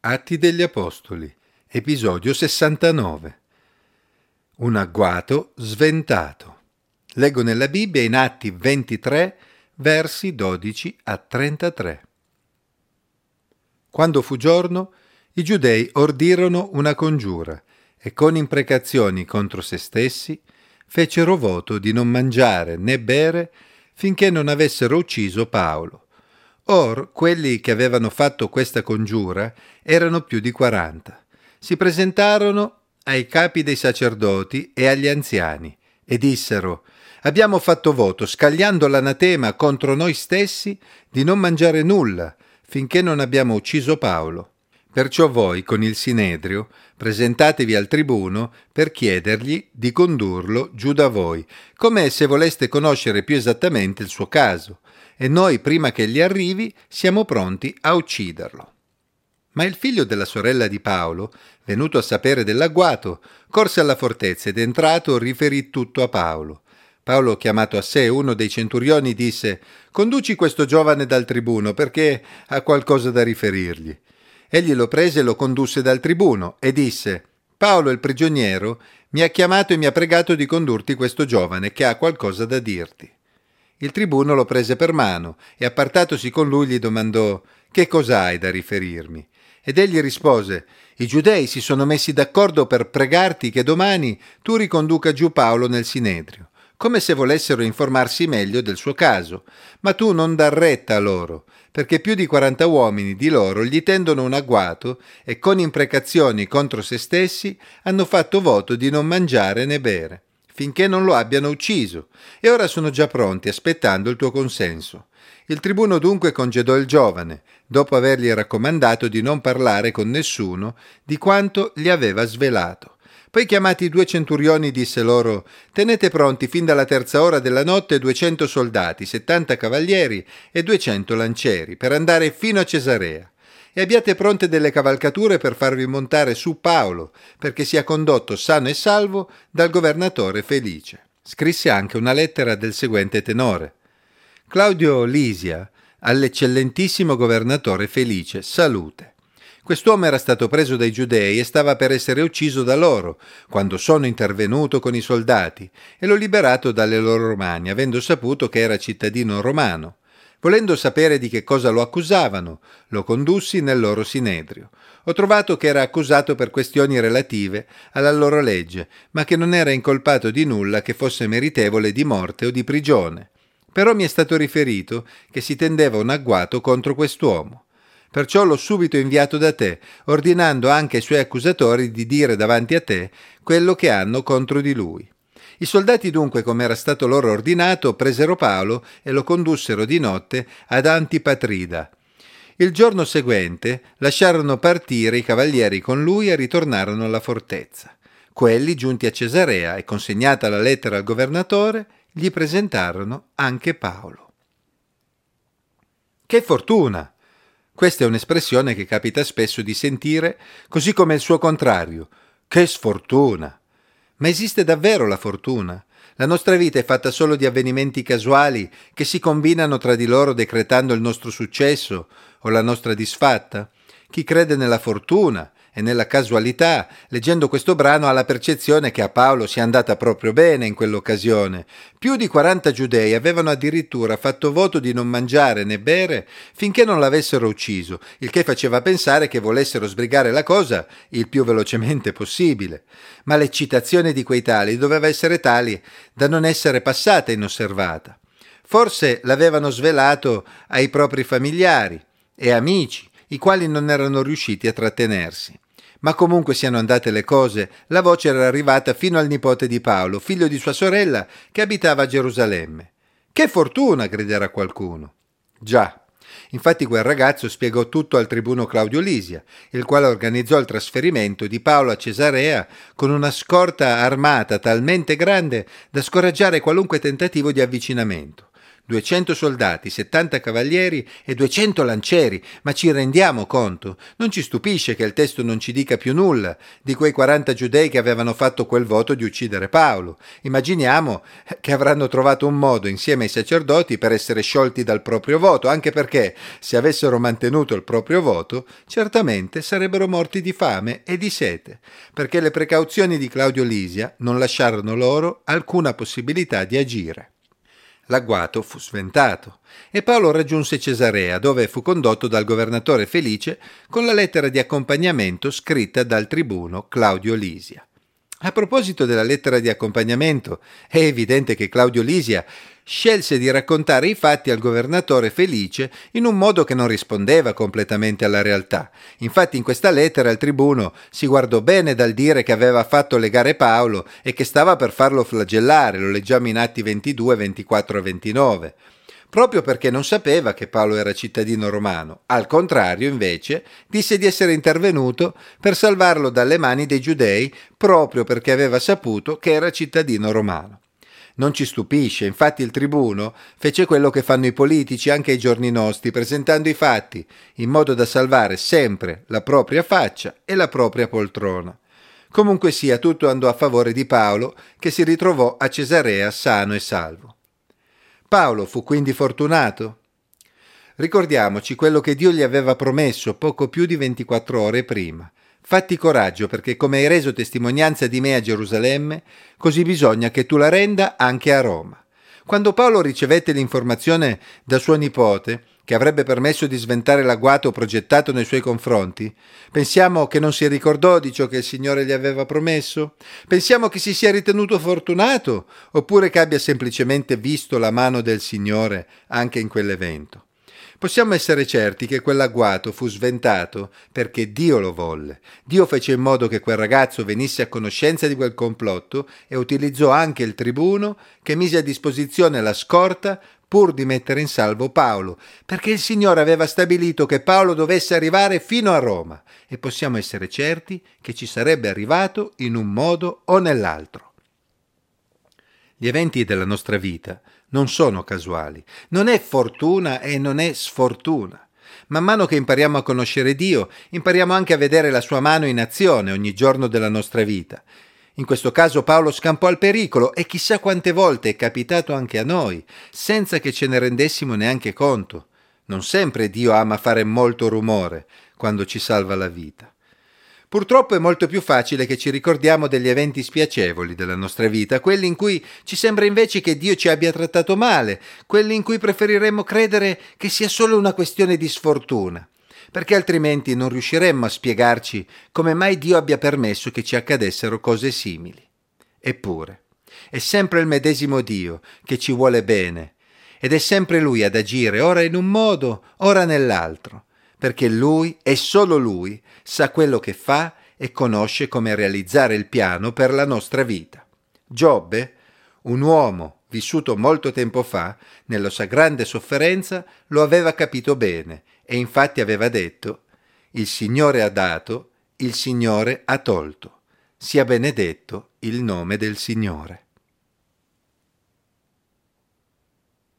Atti degli Apostoli, episodio 69. Un agguato sventato. Leggo nella Bibbia in Atti 23, versi 12 a 33. Quando fu giorno, i giudei ordirono una congiura e con imprecazioni contro se stessi fecero voto di non mangiare né bere finché non avessero ucciso Paolo Or quelli che avevano fatto questa congiura erano più di quaranta. Si presentarono ai capi dei sacerdoti e agli anziani e dissero Abbiamo fatto voto, scagliando l'anatema contro noi stessi, di non mangiare nulla finché non abbiamo ucciso Paolo. Perciò voi, con il Sinedrio, presentatevi al tribuno per chiedergli di condurlo giù da voi, come se voleste conoscere più esattamente il suo caso, e noi, prima che gli arrivi, siamo pronti a ucciderlo. Ma il figlio della sorella di Paolo, venuto a sapere dell'agguato, corse alla fortezza ed entrato riferì tutto a Paolo. Paolo, chiamato a sé uno dei centurioni, disse Conduci questo giovane dal tribuno perché ha qualcosa da riferirgli. Egli lo prese e lo condusse dal tribuno e disse Paolo il prigioniero mi ha chiamato e mi ha pregato di condurti questo giovane che ha qualcosa da dirti. Il tribuno lo prese per mano e appartatosi con lui gli domandò Che cosa hai da riferirmi? Ed egli rispose I giudei si sono messi d'accordo per pregarti che domani tu riconduca giù Paolo nel Sinedrio, come se volessero informarsi meglio del suo caso, ma tu non dar retta a loro, perché più di quaranta uomini di loro gli tendono un agguato e con imprecazioni contro se stessi hanno fatto voto di non mangiare né bere, finché non lo abbiano ucciso, e ora sono già pronti aspettando il tuo consenso. Il tribuno dunque congedò il giovane, dopo avergli raccomandato di non parlare con nessuno di quanto gli aveva svelato. Poi chiamati i due centurioni disse loro Tenete pronti fin dalla terza ora della notte duecento soldati, settanta cavalieri e duecento lancieri, per andare fino a Cesarea. E abbiate pronte delle cavalcature per farvi montare su Paolo, perché sia condotto sano e salvo dal governatore Felice. Scrisse anche una lettera del seguente tenore. Claudio Lisia, all'eccellentissimo governatore Felice, salute. Quest'uomo era stato preso dai giudei e stava per essere ucciso da loro, quando sono intervenuto con i soldati e l'ho liberato dalle loro mani, avendo saputo che era cittadino romano. Volendo sapere di che cosa lo accusavano, lo condussi nel loro sinedrio. Ho trovato che era accusato per questioni relative alla loro legge, ma che non era incolpato di nulla che fosse meritevole di morte o di prigione. Però mi è stato riferito che si tendeva un agguato contro quest'uomo. Perciò l'ho subito inviato da te, ordinando anche ai suoi accusatori di dire davanti a te quello che hanno contro di lui. I soldati dunque, come era stato loro ordinato, presero Paolo e lo condussero di notte ad Antipatrida. Il giorno seguente lasciarono partire i cavalieri con lui e ritornarono alla fortezza. Quelli, giunti a Cesarea e consegnata la lettera al governatore, gli presentarono anche Paolo. Che fortuna! Questa è un'espressione che capita spesso di sentire, così come il suo contrario. Che sfortuna! Ma esiste davvero la fortuna? La nostra vita è fatta solo di avvenimenti casuali che si combinano tra di loro decretando il nostro successo o la nostra disfatta? Chi crede nella fortuna e nella casualità, leggendo questo brano ha la percezione che a Paolo sia andata proprio bene in quell'occasione. Più di 40 giudei avevano addirittura fatto voto di non mangiare né bere finché non l'avessero ucciso, il che faceva pensare che volessero sbrigare la cosa il più velocemente possibile. Ma l'eccitazione di quei tali doveva essere tali da non essere passata inosservata. Forse l'avevano svelato ai propri familiari e amici, i quali non erano riusciti a trattenersi. Ma comunque siano andate le cose, la voce era arrivata fino al nipote di Paolo, figlio di sua sorella, che abitava a Gerusalemme. Che fortuna! griderà qualcuno. Già. Infatti quel ragazzo spiegò tutto al tribuno Claudio Lisia, il quale organizzò il trasferimento di Paolo a Cesarea con una scorta armata talmente grande da scoraggiare qualunque tentativo di avvicinamento. 200 soldati, 70 cavalieri e 200 lancieri, ma ci rendiamo conto? Non ci stupisce che il testo non ci dica più nulla di quei 40 giudei che avevano fatto quel voto di uccidere Paolo. Immaginiamo che avranno trovato un modo insieme ai sacerdoti per essere sciolti dal proprio voto, anche perché se avessero mantenuto il proprio voto, certamente sarebbero morti di fame e di sete, perché le precauzioni di Claudio Lisia non lasciarono loro alcuna possibilità di agire. L'agguato fu sventato e Paolo raggiunse Cesarea, dove fu condotto dal governatore Felice con la lettera di accompagnamento scritta dal tribuno Claudio Lisia. A proposito della lettera di accompagnamento, è evidente che Claudio Lisia scelse di raccontare i fatti al governatore Felice in un modo che non rispondeva completamente alla realtà. Infatti in questa lettera il tribuno si guardò bene dal dire che aveva fatto legare Paolo e che stava per farlo flagellare, lo leggiamo in Atti 22, 24 e 29 proprio perché non sapeva che Paolo era cittadino romano. Al contrario, invece, disse di essere intervenuto per salvarlo dalle mani dei giudei, proprio perché aveva saputo che era cittadino romano. Non ci stupisce, infatti il tribuno fece quello che fanno i politici anche ai giorni nostri, presentando i fatti, in modo da salvare sempre la propria faccia e la propria poltrona. Comunque sia, tutto andò a favore di Paolo, che si ritrovò a Cesarea sano e salvo. Paolo fu quindi fortunato? Ricordiamoci quello che Dio gli aveva promesso poco più di 24 ore prima. Fatti coraggio perché come hai reso testimonianza di me a Gerusalemme, così bisogna che tu la renda anche a Roma. Quando Paolo ricevette l'informazione da suo nipote, che avrebbe permesso di sventare l'agguato progettato nei suoi confronti? Pensiamo che non si ricordò di ciò che il Signore gli aveva promesso? Pensiamo che si sia ritenuto fortunato oppure che abbia semplicemente visto la mano del Signore anche in quell'evento? Possiamo essere certi che quell'agguato fu sventato perché Dio lo volle. Dio fece in modo che quel ragazzo venisse a conoscenza di quel complotto e utilizzò anche il tribuno che mise a disposizione la scorta pur di mettere in salvo Paolo, perché il Signore aveva stabilito che Paolo dovesse arrivare fino a Roma e possiamo essere certi che ci sarebbe arrivato in un modo o nell'altro. Gli eventi della nostra vita non sono casuali, non è fortuna e non è sfortuna. Man mano che impariamo a conoscere Dio, impariamo anche a vedere la sua mano in azione ogni giorno della nostra vita in questo caso Paolo scampò al pericolo e chissà quante volte è capitato anche a noi, senza che ce ne rendessimo neanche conto. Non sempre Dio ama fare molto rumore quando ci salva la vita. Purtroppo è molto più facile che ci ricordiamo degli eventi spiacevoli della nostra vita, quelli in cui ci sembra invece che Dio ci abbia trattato male, quelli in cui preferiremmo credere che sia solo una questione di sfortuna perché altrimenti non riusciremmo a spiegarci come mai Dio abbia permesso che ci accadessero cose simili. Eppure, è sempre il medesimo Dio che ci vuole bene, ed è sempre Lui ad agire ora in un modo, ora nell'altro, perché Lui e solo Lui sa quello che fa e conosce come realizzare il piano per la nostra vita. Giobbe, un uomo vissuto molto tempo fa, nella sua grande sofferenza, lo aveva capito bene e infatti aveva detto, il Signore ha dato, il Signore ha tolto. Sia benedetto il nome del Signore.